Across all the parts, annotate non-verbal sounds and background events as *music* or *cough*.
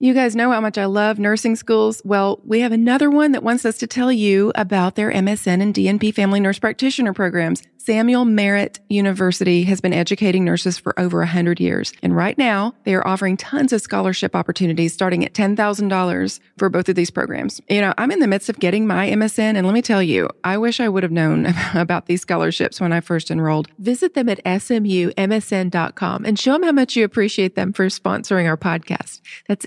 You guys know how much I love nursing schools. Well, we have another one that wants us to tell you about their MSN and DNP family nurse practitioner programs. Samuel Merritt University has been educating nurses for over 100 years. And right now, they are offering tons of scholarship opportunities starting at $10,000 for both of these programs. You know, I'm in the midst of getting my MSN, and let me tell you, I wish I would have known *laughs* about these scholarships when I first enrolled. Visit them at smumsn.com and show them how much you appreciate them for sponsoring our podcast. That's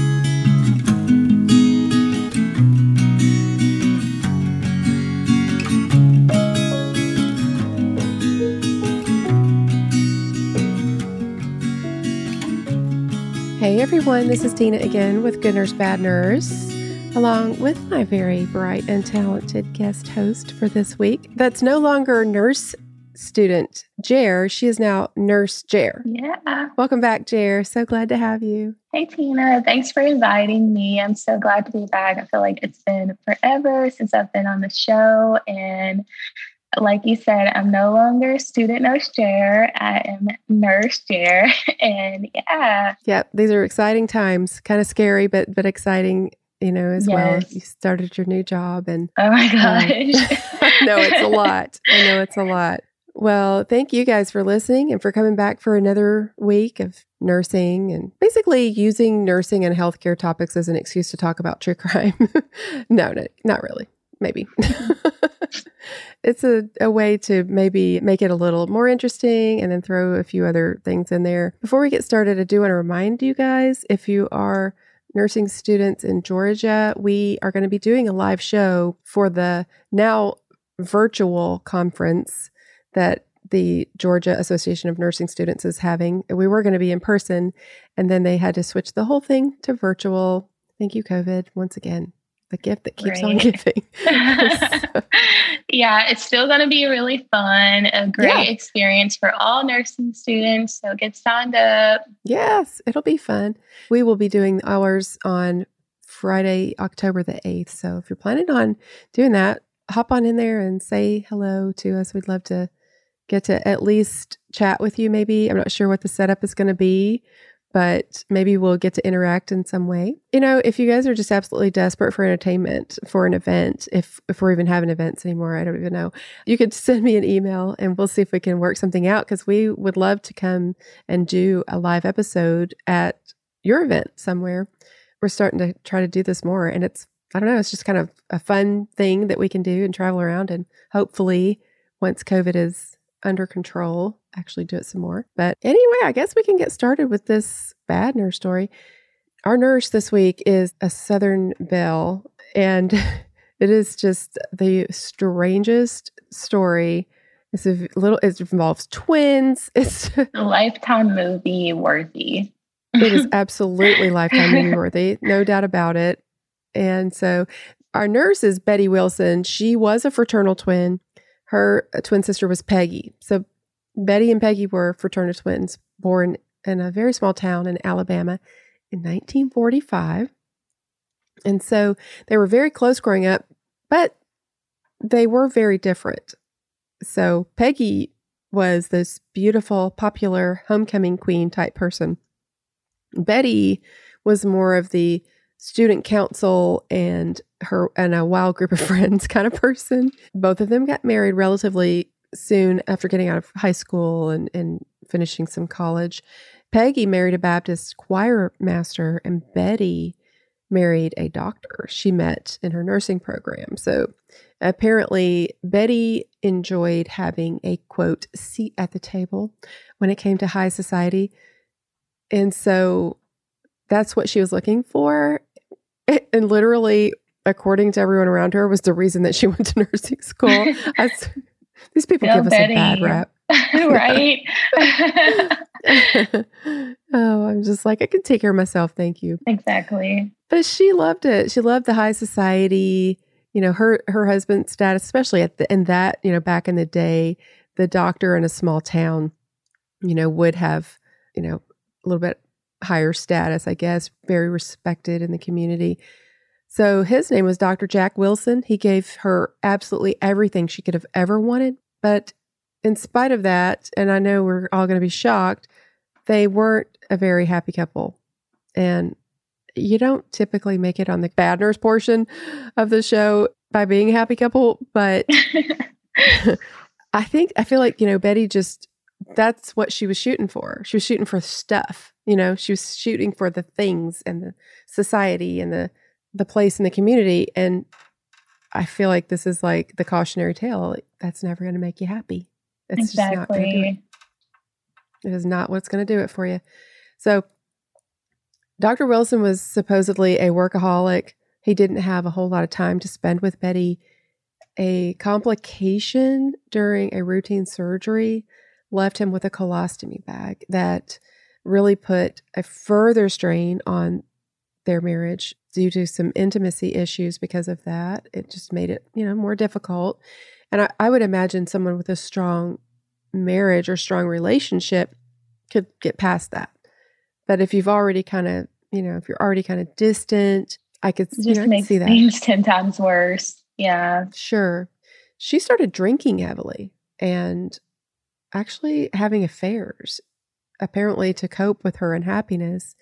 Everyone, this is Tina again with Good Nurse Bad Nurse, along with my very bright and talented guest host for this week. That's no longer nurse student Jer. She is now nurse Jer. Yeah. Welcome back, Jer. So glad to have you. Hey Tina, thanks for inviting me. I'm so glad to be back. I feel like it's been forever since I've been on the show and like you said, I'm no longer student nurse Jer. I am nurse Jer. *laughs* And yeah. Yep. These are exciting times. Kind of scary, but but exciting, you know, as yes. well. You started your new job and Oh my um, *laughs* gosh. Um, no, it's a lot. I know it's a lot. Well, thank you guys for listening and for coming back for another week of nursing and basically using nursing and healthcare topics as an excuse to talk about true crime. *laughs* no, no, not really maybe. It's a, a way to maybe make it a little more interesting and then throw a few other things in there. Before we get started, I do want to remind you guys if you are nursing students in Georgia, we are going to be doing a live show for the now virtual conference that the Georgia Association of Nursing Students is having. We were going to be in person, and then they had to switch the whole thing to virtual. Thank you, COVID, once again the gift that keeps right. on giving. so. *laughs* *laughs* Yeah, it's still going to be really fun, a great yeah. experience for all nursing students. So get signed up. Yes, it'll be fun. We will be doing ours on Friday, October the 8th. So if you're planning on doing that, hop on in there and say hello to us. We'd love to get to at least chat with you, maybe. I'm not sure what the setup is going to be but maybe we'll get to interact in some way. You know, if you guys are just absolutely desperate for entertainment for an event, if if we're even having events anymore, I don't even know. You could *laughs* send me an email and we'll see if we can work something out because we would love to come and do a live episode at your event somewhere. We're starting to try to do this more and it's I don't know, it's just kind of a fun thing that we can do and travel around and hopefully once COVID is under control, actually do it some more. But anyway, I guess we can get started with this bad nurse story. Our nurse this week is a Southern Belle, and *laughs* it is just the strangest story. It's a little. It involves twins. *laughs* It's a lifetime movie worthy. it is *laughs* absolutely lifetime movie worthy, no doubt about it. And so, our nurse is Betty Wilson. She was a fraternal twin her uh, twin sister was Peggy. So Betty and Peggy were fraternal twins born in a very small town in Alabama in 1945. And so they were very close growing up, but they were very different. So Peggy was this beautiful, popular homecoming queen type person. Betty was more of the student council and her and a wild group of *laughs* friends kind of person. Both of them got married relatively soon after getting out of high school and, and finishing some college. Peggy married a Baptist choir master, and Betty married a doctor she met in her nursing program. So apparently, Betty enjoyed having a quote seat at the table when it came to high society. And so that's what she was looking for. And literally, according to everyone around her, was the reason that she *laughs* went to nursing school. I, these people give us Betty. a bad rap. *laughs* *laughs* right? oh, I'm just like, I can take care of myself. Thank you. Exactly. But she loved it. She loved the high society, you know, her her husband's status, especially at the in that, you know, back in the day, the doctor in a small town, you know, would have, you know, a little bit higher status, I guess, very respected in the community. So his name was Dr. Jack Wilson. He gave her absolutely everything she could have ever wanted. But in spite of that, and I know we're all going to be shocked, they weren't a very happy couple. And you don't typically make it on the bad nurse portion of the show by being a happy couple, but *laughs* *laughs* I think I feel like, you know, Betty just that's what she was shooting for. She was shooting for stuff, you know, she was shooting for the things and the society and the the place in the community and I feel like this is like the cautionary tale. That's never going to make you happy. It's exactly. just not going to do it. It is not what's going to do it for you. So Dr. Wilson was supposedly a workaholic. He didn't have a whole lot of time to spend with Betty. A complication during a routine surgery left him with a colostomy bag that really put a further strain on their marriage due to some intimacy issues because of that. It just made it, you know, more difficult. And I, I would imagine someone with a strong marriage or strong relationship could get past that. But if you've already kind of you know, if you're already kind of distant, I could, it you just know, makes see that. things *laughs* 10 times worse. Yeah. Sure. She started drinking heavily and actually having affairs, apparently to cope with her unhappiness.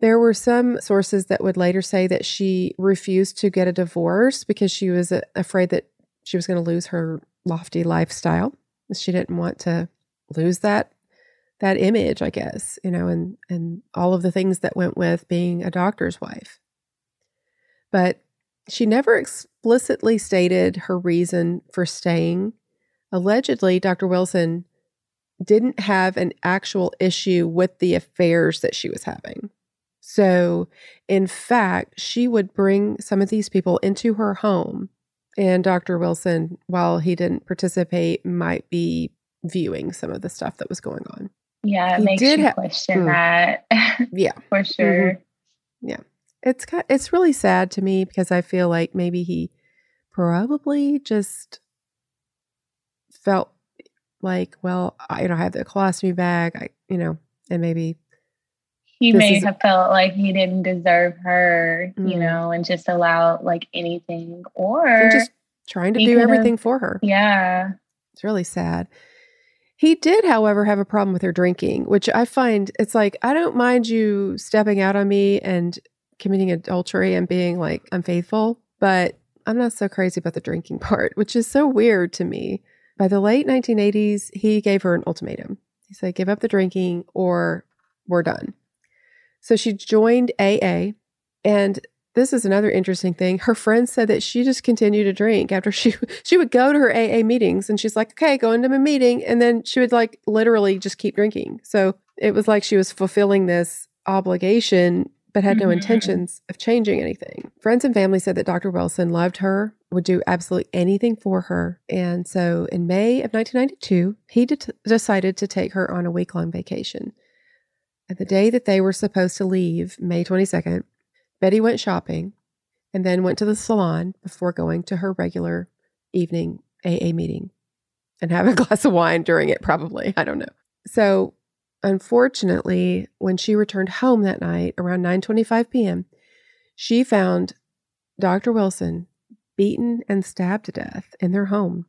There were some sources that would later say that she refused to get a divorce because she was uh, afraid that she was going to lose her lofty lifestyle. She didn't want to lose that that image, I guess, you know, and and all of the things that went with being a doctor's wife. But she never explicitly stated her reason for staying. Allegedly, Dr. Wilson didn't have an actual issue with the affairs that she was having. So, in fact, she would bring some of these people into her home, and Dr. Wilson, while he didn't participate, might be viewing some of the stuff that was going on. Yeah, it he makes you ha- question mm. that. *laughs* yeah, for mm-hmm. sure. Mm-hmm. Yeah, it's kind of, it's really sad to me because I feel like maybe he probably just felt like, well, I, you know, I have the colostomy bag, I, you know, and maybe he may have felt like he didn't deserve her, mm-hmm. you know, and just allow like anything, or just trying to do everything for her. Yeah, it's really sad. He did, however, have a problem with her drinking, which I find it's like, I don't mind you stepping out on me and committing adultery and being like unfaithful, but I'm not so crazy about the drinking *laughs* part, which is so weird to me. By the late 1980s, he gave her an ultimatum. He said, give up the drinking or we're done. So she joined AA and this is another interesting thing. Her friends said that she just continued to drink after she *laughs* she would go to her AA meetings and she's like, "Okay, go into my meeting," and then she would like literally just keep drinking. So it was like she was fulfilling this obligation but had no mm-hmm. intentions of changing anything. Friends and family said that Dr. Wilson loved her, would do absolutely anything for her. And so in May of 1992, he de- decided to take her on a week long vacation. And the day that they were supposed to leave, May 22nd, Betty went shopping and then went to the salon before going to her regular evening AA meeting and have a *laughs* glass of wine during it, probably. I don't know. So, unfortunately, when she returned home that night around 9:25 p.m., she found Dr. Wilson beaten and stabbed to death in their home.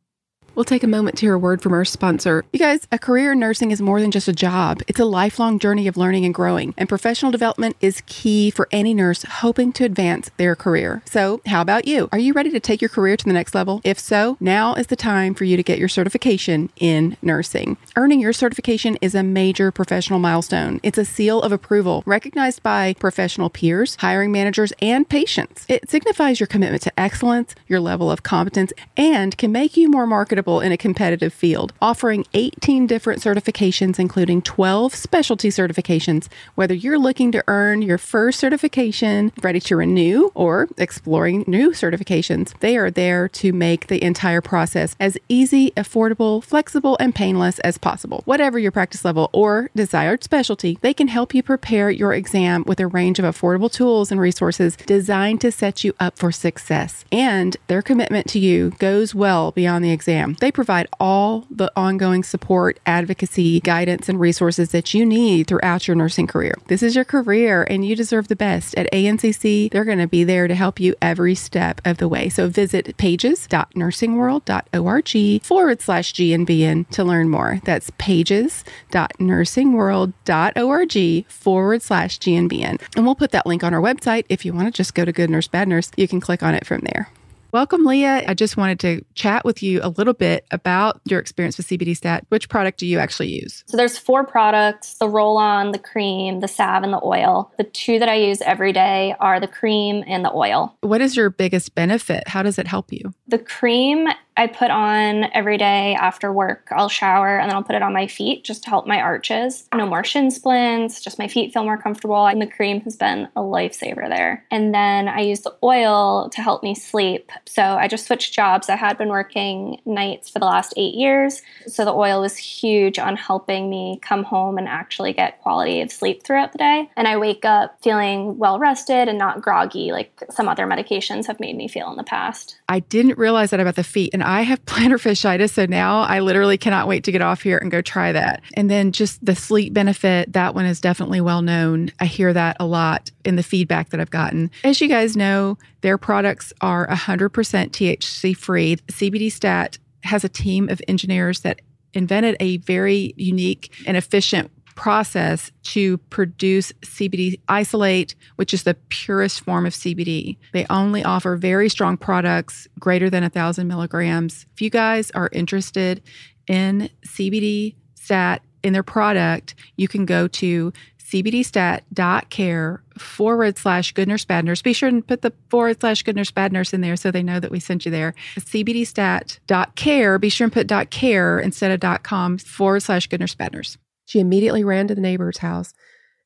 We'll take a moment to hear a word from our sponsor. You guys, a career in nursing is more than just a job. It's a lifelong journey of learning and growing, and professional development is key for any nurse hoping to advance their career. So, how about you? Are you ready to take your career to the next level? If so, now is the time for you to get your certification in nursing. Earning your certification is a major professional milestone. It's a seal of approval recognized by professional peers, hiring managers, and patients. It signifies your commitment to excellence, your level of competence, and can make you more marketable in a competitive field, offering 18 different certifications, including 12 specialty certifications. Whether you're looking to earn your first certification, ready to renew, or exploring new certifications, they are there to make the entire process as easy, affordable, flexible, and painless as possible. Whatever your practice level or desired specialty, they can help you prepare your exam with a range of affordable tools and resources designed to set you up for success. And their commitment to you goes well beyond the exam. They provide all the ongoing support, advocacy, guidance, and resources that you need throughout your nursing career. This is your career and you deserve the best. At ANCC, they're going to be there to help you every step of the way. So visit pages.nursingworld.org forward slash GNBN to learn more. That's pages.nursingworld.org forward slash GNBN. And we'll put that link on our website. If you want to just go to Good Nurse, Bad Nurse, you can click on it from there. Welcome, Leah. I just wanted to chat with you a little bit about your experience with CBD Stat. Which product do you actually use? So there's four products: the roll-on, the cream, the salve, and the oil. The two that I use every day are the cream and the oil. What is your biggest benefit? How does it help you? The cream I put on every day after work. I'll shower and then I'll put it on my feet just to help my arches. No more shin splints, just my feet feel more comfortable. And the cream has been a lifesaver there. And then I use the oil to help me sleep. So I just switched jobs. I had been working nights for the last eight years. So the oil was huge on helping me come home and actually get quality of sleep throughout the day. And I wake up feeling well rested and not groggy like some other medications have made me feel in the past. I didn't realize that about the feet. And I have plantar fasciitis, so now I literally cannot wait to get off here and go try that. And then just the sleep benefit, that one is definitely well known. I hear that a lot in the feedback that I've gotten. As you guys know, their products are 100% THC free. CBD Stat has a team of engineers that invented a very unique and efficient process to produce CBD isolate, which is the purest form of CBD. They only offer very strong products greater than a thousand milligrams. If you guys are interested in CBD stat in their product, you can go to cbdstat.care forward slash good nurse bad nurse. Be sure and put the forward slash good nurse bad nurse in there so they know that we sent you there. cbdstat.care. Be sure and put .care instead of .com forward slash good nurse bad nurse. She immediately ran to the neighbor's house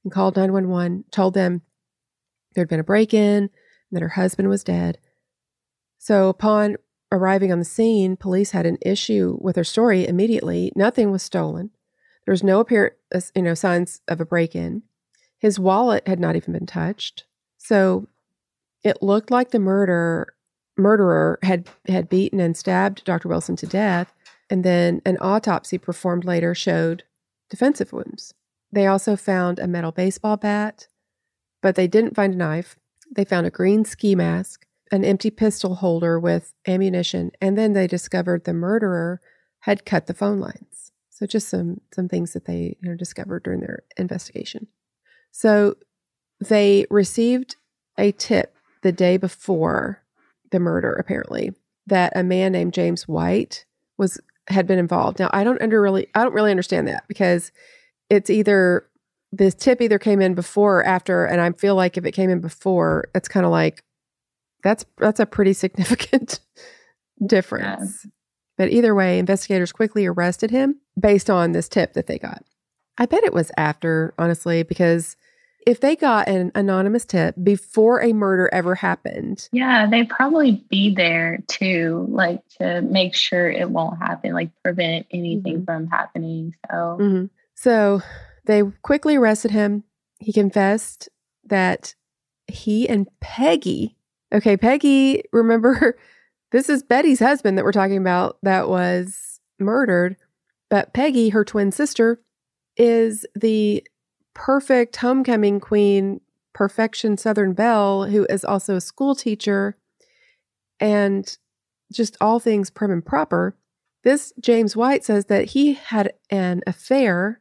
and called 911, told them there had been a break in and that her husband was dead. So, upon arriving on the scene, police had an issue with her story immediately. Nothing was stolen. There was no apparent, uh, you know, signs of a break in. His wallet had not even been touched. So, it looked like the murder murderer had had beaten and stabbed Dr. Wilson to death. And then an autopsy performed later showed defensive wounds. They also found a metal baseball bat, but they didn't find a knife. They found a green ski mask, an empty pistol holder with ammunition, and then they discovered the murderer had cut the phone lines. So just some some things that they you know, discovered during their investigation. So they received a tip the day before the murder, apparently, that a man named James White was had been involved. Now, I don't under really I don't really understand that because it's either this tip either came in before or after and I feel like if it came in before, it's kind of like that's that's a pretty *laughs* significant difference. Yeah. But either way, investigators quickly arrested him based on this tip that they got. I bet it was after, honestly, because if they got an anonymous tip before a murder ever happened. Yeah, they'd probably be there too, like to make sure it won't happen, like prevent anything mm-hmm. from happening. So, mm-hmm. so they quickly arrested him. He confessed that he and Peggy, okay, Peggy, remember, *laughs* this is Betty's husband that we're talking about that was murdered. But Peggy, her twin sister, is the perfect homecoming queen, perfection Southern Belle, who is also a school teacher and just all things prim and proper. This James White says that he had an affair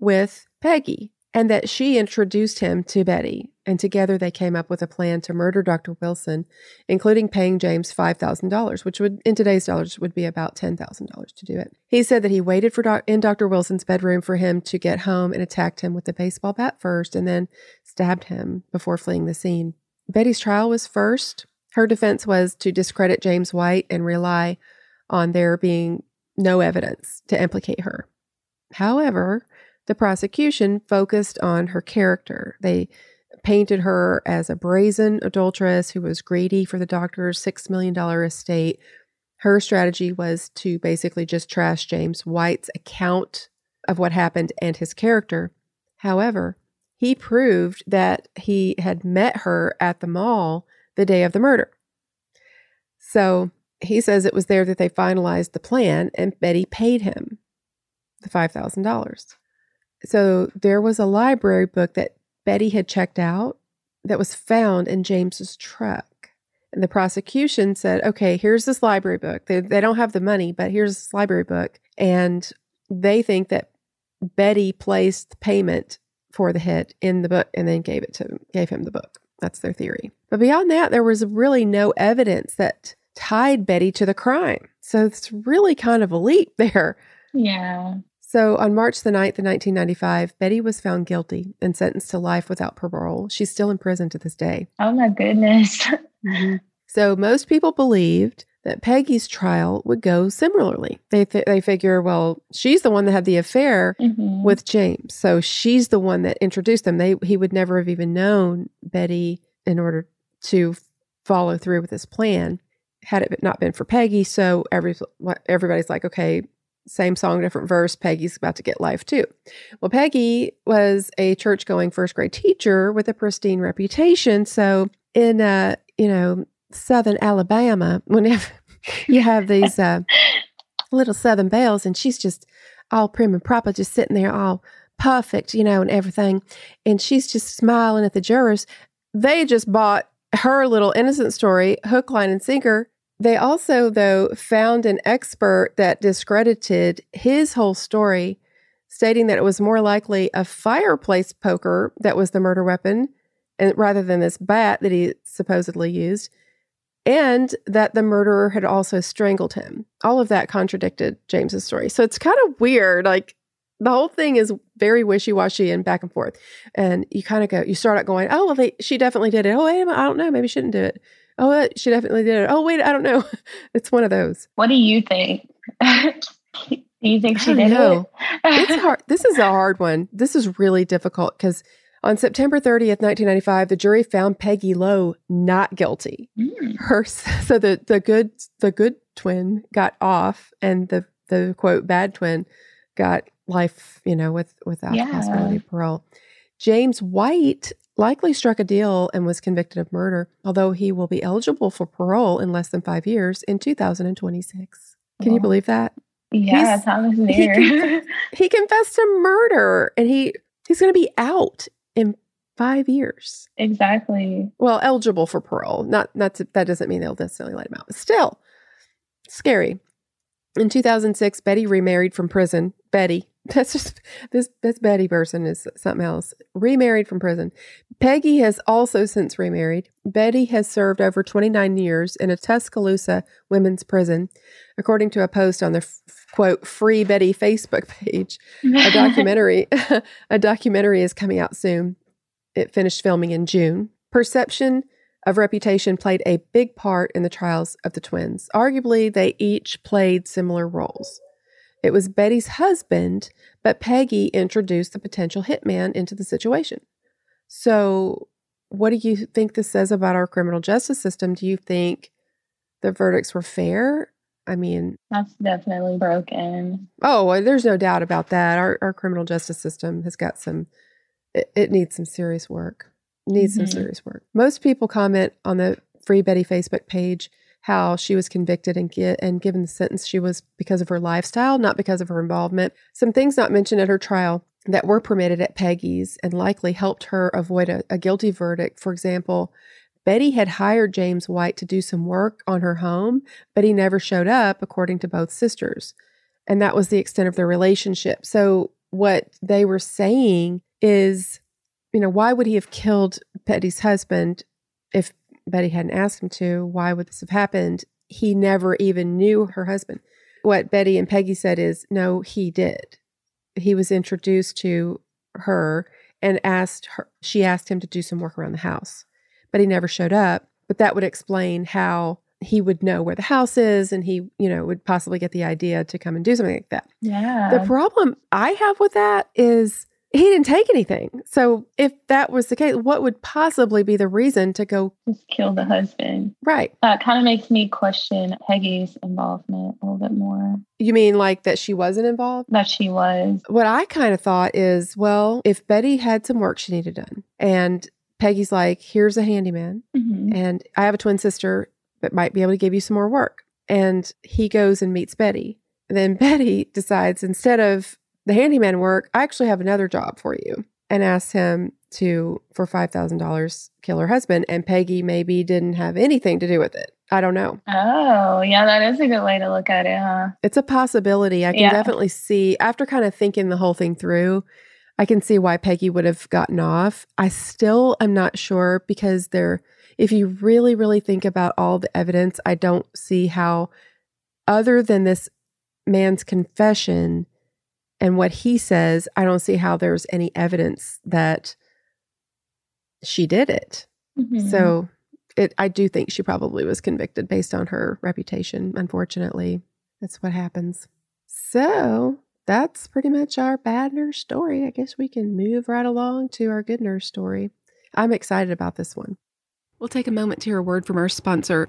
with Peggy and that she introduced him to Betty and together they came up with a plan to murder Dr. Wilson, including paying James $5,000, which would, in today's dollars, would be about $10,000 to do it. He said that he waited for doc- in Dr. Wilson's bedroom for him to get home and attacked him with the baseball bat first and then stabbed him before fleeing the scene. Betty's trial was first. Her defense was to discredit James White and rely on there being no evidence to implicate her. However, the prosecution focused on her character. They painted her as a brazen adulteress who was greedy for the doctor's $6 million estate. Her strategy was to basically just trash James White's account of what happened and his character. However, he proved that he had met her at the mall the day of the murder. So he says it was there that they finalized the plan, and Betty paid him the $5,000. So there was a library book that Betty had checked out that was found in James's truck. And the prosecution said, okay, here's this library book. They, they don't have the money, but here's this library book. And they think that Betty placed payment for the hit in the book and then gave it to gave him the book. That's their theory. But beyond that, there was really no evidence that tied Betty to the crime. So it's really kind of a leap *laughs* there. Yeah. So on March the 9th of 1995, Betty was found guilty and sentenced to life without parole. She's still in prison to this day. Oh my goodness. *laughs* Mm-hmm. So most people believed that Peggy's trial would go similarly. They th- they figure, well, she's the one that had the affair Mhm. with James, so she's the one that introduced them. They he would never have even known Betty in order to follow through with his plan had it not been for Peggy. So every everybody's like, okay, same song, different verse. Peggy's about to get life too. Well, Peggy was a church going first grade teacher with a pristine reputation. So in uh, you know, southern Alabama, whenever *laughs* you have these uh little southern belles and she's just all prim and proper, just sitting there all perfect, you know, and everything. And she's just smiling at the jurors. They just bought her little innocent story, hook, line, and sinker. They also, though, found an expert that discredited his whole story, stating that it was more likely a fireplace poker that was the murder weapon, and rather than this bat that he supposedly used, and that the murderer had also strangled him. All of that contradicted James's story. So it's kind of weird. Like the whole thing is very wishy-washy and back and forth. And you kind of go, you start out going, oh, well, they, she definitely did it. Oh, wait, I don't know. Maybe she didn't do it. Oh, she definitely did it. Oh, wait, I don't know. *laughs* it's one of those. What do you think? *laughs* do you think she did know. it? It's hard. *laughs* This is a hard one. This is really difficult because on September 30th, 1995, the jury found Peggy Lowe not guilty. Mm. her so the the good the good twin got off and the the quote bad twin got life you know with without Yeah. possibility of parole james white likely struck a deal and was convicted of murder although he will be eligible for parole in less than five years in 2026 can you believe that? Yeah, He's- Thomas he Neer. he confessed to murder and he he's going to be out in five years. Exactly. well eligible for parole. Not not to, that doesn't mean they'll necessarily let him out but still scary in 2006 betty remarried from prison. Betty *laughs* that's just this this betty person is something else. Remarried from prison. Peggy has also since remarried. Betty has served over 29 years in a tuscaloosa women's prison according to a post on the quote free betty facebook page. A documentary *laughs* *laughs* a documentary is coming out soon. It finished filming in june. Perception of reputation played a big part in the trials of the twins arguably they each played similar roles it was betty's husband but peggy introduced the potential hitman into the situation so what do you think this says about our criminal justice system do you think the verdicts were fair i mean That's definitely broken. Oh, there's no doubt about that. Our our criminal justice system has got some. It, it needs some serious work. Needs some Mhm. serious work. Most people comment on the Free Betty Facebook page how she was convicted and get and given the sentence she was because of her lifestyle, not because of her involvement. Some things not mentioned at her trial that were permitted at Peggy's and likely helped her avoid a, a guilty verdict. For example, Betty had hired James White to do some work on her home, but he never showed up, according to both sisters and that was the extent of their relationship. So what they were saying is, you know, why would he have killed Betty's husband if Betty hadn't asked him to? Why would this have happened? He never even knew her husband. What Betty and Peggy said is, no, he did. He was introduced to her and asked her, she asked him to do some work around the house, but he never showed up. But that would explain how he would know where the house is and he, you know, would possibly get the idea to come and do something like that. Yeah. The problem I have with that is he didn't take anything. So if that was the case, what would possibly be the reason to go Just kill the husband. right? That kind of makes me question Peggy's involvement a little bit more. You mean like that she wasn't involved? That she was. What I kind of thought is, well, if Betty had some work she needed done and Peggy's like, here's a handyman Mhm. and I have a twin sister that might be able to give you some more work. And he goes and meets Betty. And then *laughs* Betty decides instead of the handyman work, I actually have another job for you and asked him to, for $5,000, kill her husband. And Peggy maybe didn't have anything to do with it. I don't know. Oh, yeah, that is a good way to look at it, huh? It's a possibility. I can Yeah. definitely see, after kind of thinking the whole thing through, I can see why Peggy would have gotten off. I still am not sure because there, if you really, really think about all the evidence, I don't see how, other than this man's confession and what he says, I don't see how there's any evidence that she did it. Mhm. So it I do think she probably was convicted based on her reputation, unfortunately. That's what happens. So that's pretty much our bad nurse story. I guess we can move right along to our good nurse story. I'm excited about this one. We'll take a moment to hear a word from our sponsor.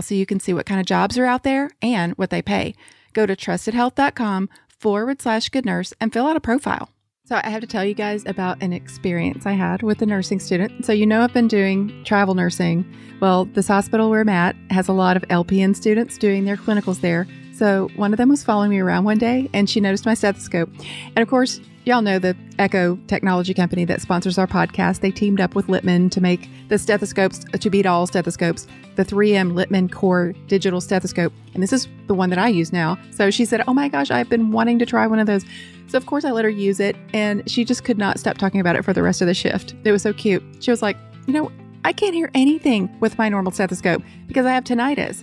so you can see what kind of jobs are out there and what they pay. Go to trustedhealth.com forward slash good nurse and fill out a profile. So, I have to tell you guys about an experience I had with a nursing student. So, you know, I've been doing travel nursing. Well, this hospital where I'm at has a lot of LPN students doing their clinicals there. So, one of them was following me around one day and she noticed my stethoscope. And of course, y'all know the Eko technology company that sponsors our podcast. They teamed up with Littmann to make the stethoscopes uh, to beat all stethoscopes, the 3M Littmann Core digital stethoscope. And this is the one that I use now. So she said, Oh my gosh, I've been wanting to try one of those. So, of course, I let her use it, and she just could not stop talking about it for the rest of the shift. It was so cute. She was like, You know, I can't hear anything with my normal stethoscope because I have tinnitus.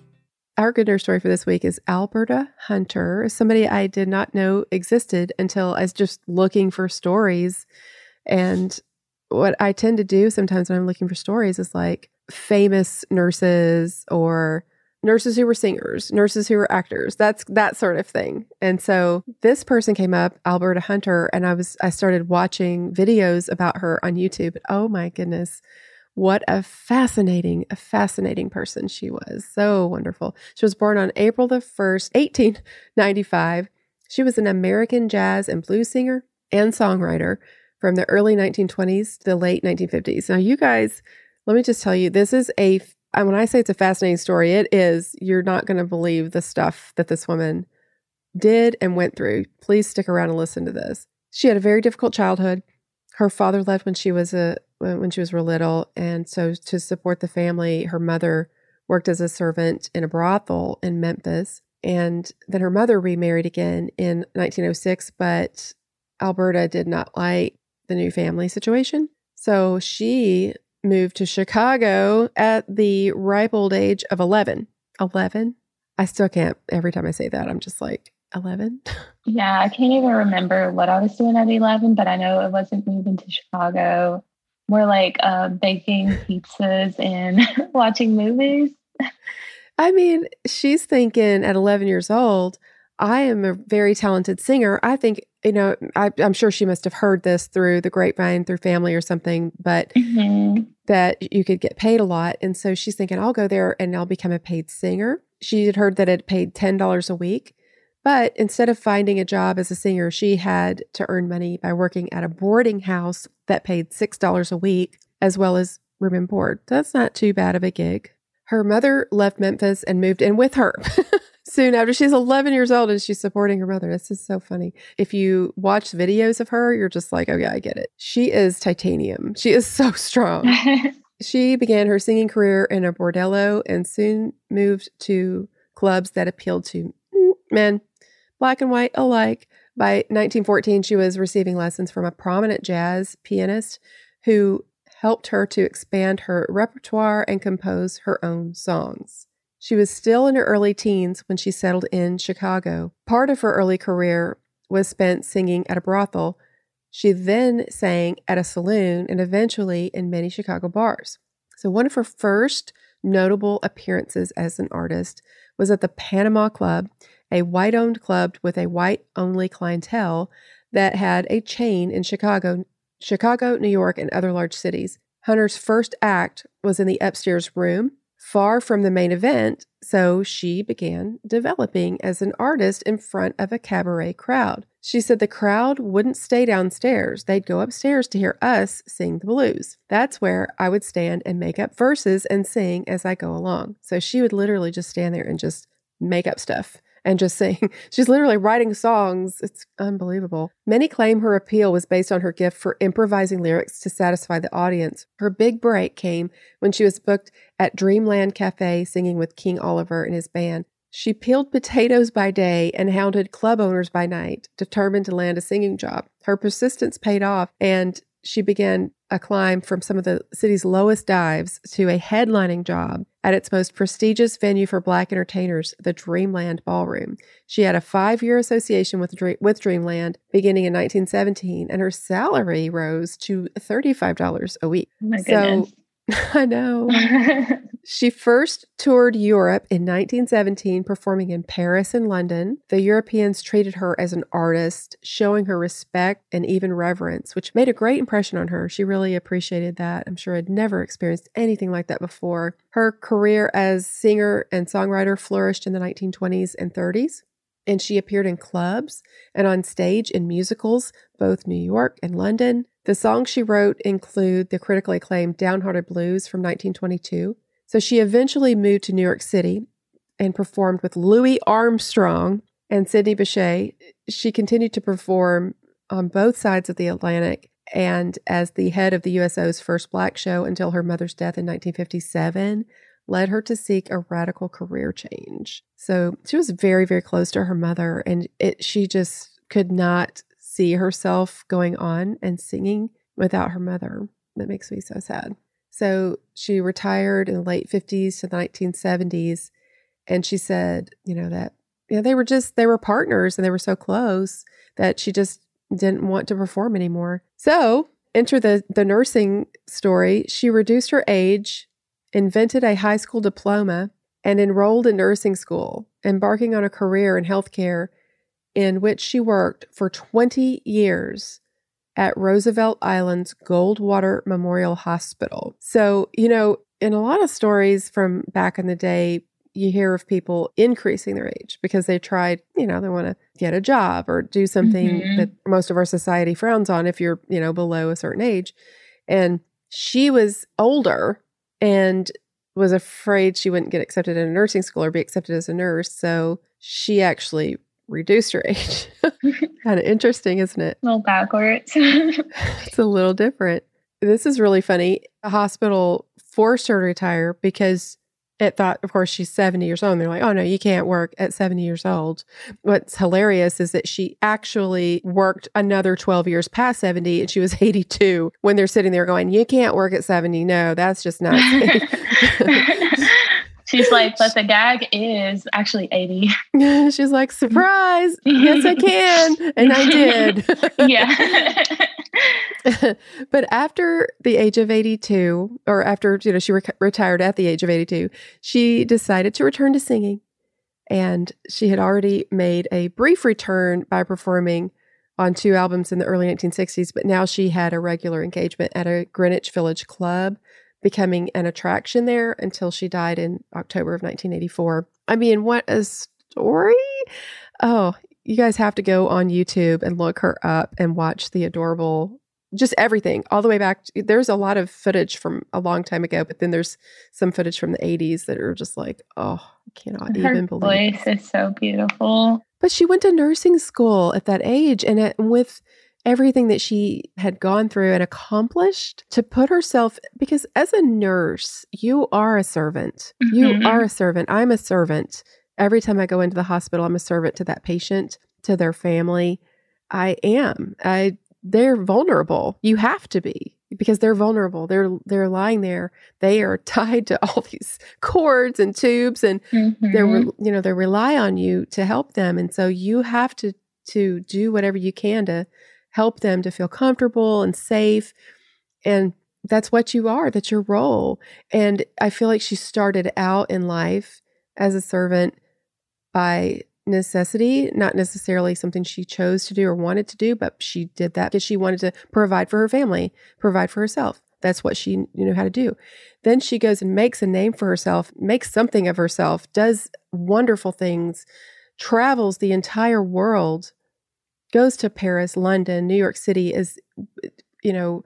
Our good nurse story for this week is Alberta Hunter, somebody I did not know existed until I was just looking for stories. And what I tend to do sometimes when I'm looking for stories is like famous nurses or nurses who were singers, nurses who were actors. That's that sort of thing. And so this person came up, Alberta Hunter, and I was I started watching videos about her on YouTube. Oh my goodness. What a fascinating, a fascinating person she was. So wonderful. She was born on April the 1st, 1895. She was an American jazz and blues singer and songwriter from the early 1920s to the late 1950s. Now, you guys, let me just tell you, this is a, when I say it's a fascinating story, it is, you're not going to believe the stuff that this woman did and went through. Please stick around and listen to this. She had a very difficult childhood. Her father left when she was a when she was real little, and so to support the family, her mother worked as a servant in a brothel in Memphis, and then her mother remarried again in 1906. But Alberta did not like the new family situation, so she moved to Chicago at the ripe old age of 11. 11. I still can't. Every time I say that, I'm just like 11. *laughs* Yeah, I can't even remember what I was doing at 11, but I know it wasn't moving to Chicago. More like uh, baking pizzas and *laughs* watching movies. I mean, she's thinking at 11 years old, I am a very talented singer. I think, you know, I, am sure she must have heard this through the grapevine, through family or something, but mm-hmm. that you could get paid a lot. And so she's thinking, I'll go there and I'll become a paid singer. She had heard that it paid $10 a week. But instead of finding a job as a singer, she had to earn money by working at a boarding house that paid $6 a week, as well as room and board. That's not too bad of a gig. Her mother left Memphis and moved in with her. *laughs* soon after she's 11 years old and she's supporting her mother. This is so funny. If you watch videos of her, you're just like, oh, yeah, I get it. She is titanium. She is so *laughs* strong. *laughs* she began her singing career in a bordello and soon moved to clubs that appealed to mm, men, black and white alike. By 1914, she was receiving lessons from a prominent jazz pianist who helped her to expand her repertoire and compose her own songs. She was still in her early teens when she settled in Chicago. Part of her early career was spent singing at a brothel. She then sang at a saloon and eventually in many Chicago bars. So, one of her first notable appearances as an artist was at the Panama Club, a white owned club with a white only clientele that had a chain in Chicago, Chicago, New York, and other large cities. Hunter's first act was in the upstairs room far from the main event, so she began developing as an artist in front of a cabaret crowd. She said the crowd wouldn't stay downstairs, they'd go upstairs to hear us sing the blues. That's where I would stand and make up verses and sing as I go along. So she would literally just stand there and just make up stuff and just sing. *laughs* She's literally writing songs. It's unbelievable. Many claim her appeal was based on her gift for improvising lyrics to satisfy the audience. Her big break came when she was booked at Dreamland Cafe singing with King Oliver and his band. She peeled potatoes by day and hounded club owners by night, determined to land a singing job. Her persistence paid off, and she began a climb from some of the city's lowest dives to a headlining job at its most prestigious venue for black entertainers, the Dreamland Ballroom. She had a five year association with, with Dreamland beginning in 1917, and her salary rose to $35 a week. Oh so *laughs* I know. she first toured Europe in 1917, performing in Paris and London. The Europeans treated her as an artist, showing her respect and even reverence, which made a great impression on her. She really appreciated that. I'm sure I'd never experienced anything like that before. Her career as singer and songwriter flourished in the 1920s and 30s and she appeared in clubs and on stage in musicals, both New York and London. The songs she wrote include the critically acclaimed Downhearted Blues from 1922. So she eventually moved to New York City and performed with Louis Armstrong and Sidney Bechet. She continued to perform on both sides of the Atlantic and as the head of the USO's first black show until her mother's death in 1957 led her to seek a radical career change. So she was very, very close to her mother, and it, she just could not see herself going on and singing without her mother. That makes me so sad. So she retired in the late 50s to the 1970s. And she said, you know, that, you know, they were just, they were partners and they were so close that she just didn't want to perform anymore. So enter the, the nursing story. She reduced her age, invented a high school diploma, and enrolled in nursing school, embarking on a career in healthcare in which she worked for 20 years at Roosevelt Island's Goldwater Memorial Hospital. So, you know, in a lot of stories from back in the day, you hear of people increasing their age because they tried, you know, they want to get a job or do something mm-hmm. that most of our society frowns on if you're, you know, below a certain age. And she was older and was afraid she wouldn't get accepted in a nursing school or be accepted as a nurse. So she actually reduced her age. *laughs* kind of interesting, isn't it? A little backwards. *laughs* it's a little different. This is really funny. The hospital forced her to retire because it thought, of course, she's 70 years old. And they're like, oh, no, you can't work at 70 years old. What's hilarious is that she actually worked another 12 years past 70 and she was *laughs* 82 when they're sitting there going, you can't work at 70. No, that's just *laughs* not safe. *laughs* She's like, but the gag is actually 80. *laughs* She's like, surprise. yes, I can. And I did. *laughs* yeah. *laughs* but after the age of 82, or after you know she re- retired at the age of 82, she decided to return to singing. And she had already made a brief return by performing on two albums in the early 1960s, but now she had a regular engagement at a Greenwich Village club, becoming an attraction there until she died in October of 1984. I mean, what a story! Oh, you guys have to go on YouTube and look her up and watch the adorable just everything all the way back to, there's a lot of footage from a long time ago but then there's some footage from the 80s that are just like oh i cannot Her even believe voice is so beautiful. but she went to nursing school at that age and it, with everything that she had gone through and accomplished to put herself because as a nurse you are a servant. You Mhm. are a servant. I'm a servant. Every time i go into the hospital i'm a servant to that patient to their family. I am. I they're vulnerable. You have to be because they're vulnerable. They're they're lying there. They are *laughs* tied to all these cords and tubes and they're Mhm. you know they rely on you to help them. And so you have to to do whatever you can to help them to feel comfortable and safe. And that's what you are that's your role. And i feel like she started out in life as a servant by necessity not necessarily something she chose to do or wanted to do but she did that because she wanted to provide for her family provide for herself. That's what she knew how to do. Then she goes and makes a name for herself, makes something of herself, does wonderful things, travels the entire world, goes to Paris, London, New York City, is, you know,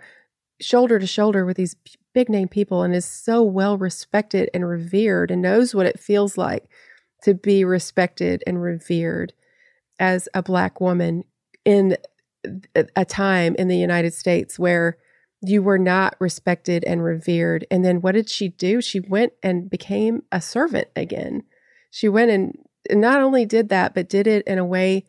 shoulder to shoulder with these big name people and is so well respected and revered and knows what it feels like to be respected and revered as a Black woman in a time in the United States where you were not respected and revered. And then what did she do? She went and became a servant again. She went and not only did that, but did it in a way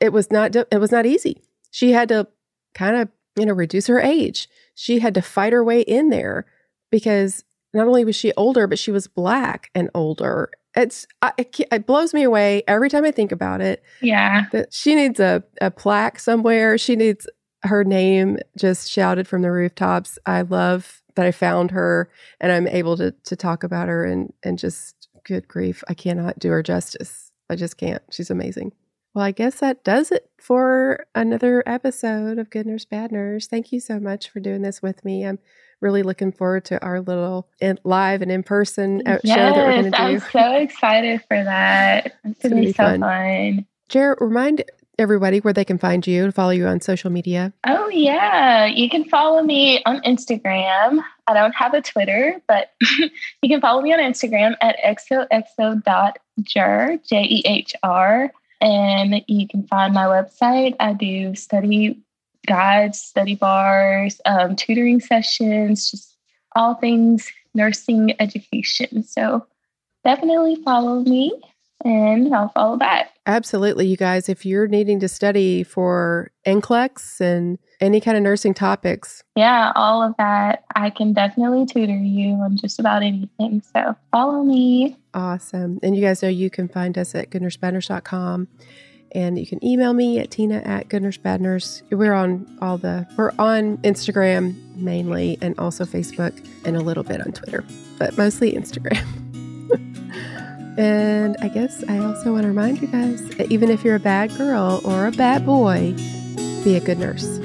it was not it was not easy. She had to kind of, you know, reduce her age. She had to fight her way in there because not only was she older, but she was black and older. It's I, it, it blows me away every time I think about it Yeah. that she needs a, a plaque somewhere. She needs her name just shouted from the rooftops. I love that I found her and I'm able to to talk about her and and just good grief, I cannot do her justice. I just can't. She's amazing. Well, I guess that does it for another episode of Good Nurse Bad Nurse. Thank you so much for doing this with me. I'm really looking forward to our little in, live and in person uh, show that we're going Yes, to I'm so excited for that. It's gonna be be so fun. fun. Jared, remind everybody where they can find you and follow you on social media. Oh yeah, you can follow me on Instagram. I don't have a Twitter, but *laughs* you can follow me on Instagram at xoxo.jer, J E H R, and you can find my website. I do study guides, study bars, um, tutoring sessions, just all things nursing education. So definitely follow me, and I'll follow back. Absolutely, you guys. If you're needing to study for NCLEX and any kind of nursing topics, yeah, all of that. I can definitely tutor you on just about anything. So follow me. awesome. And you guys know you can find us at goodnursebadnurse.com and you can email me at tina at goodnursebadnurse. We're on all the, we're on Instagram mainly and also Facebook and a little bit on Twitter, but mostly Instagram. *laughs* and I guess I also want to remind you guys that even if you're a bad girl or a bad boy, be a good nurse.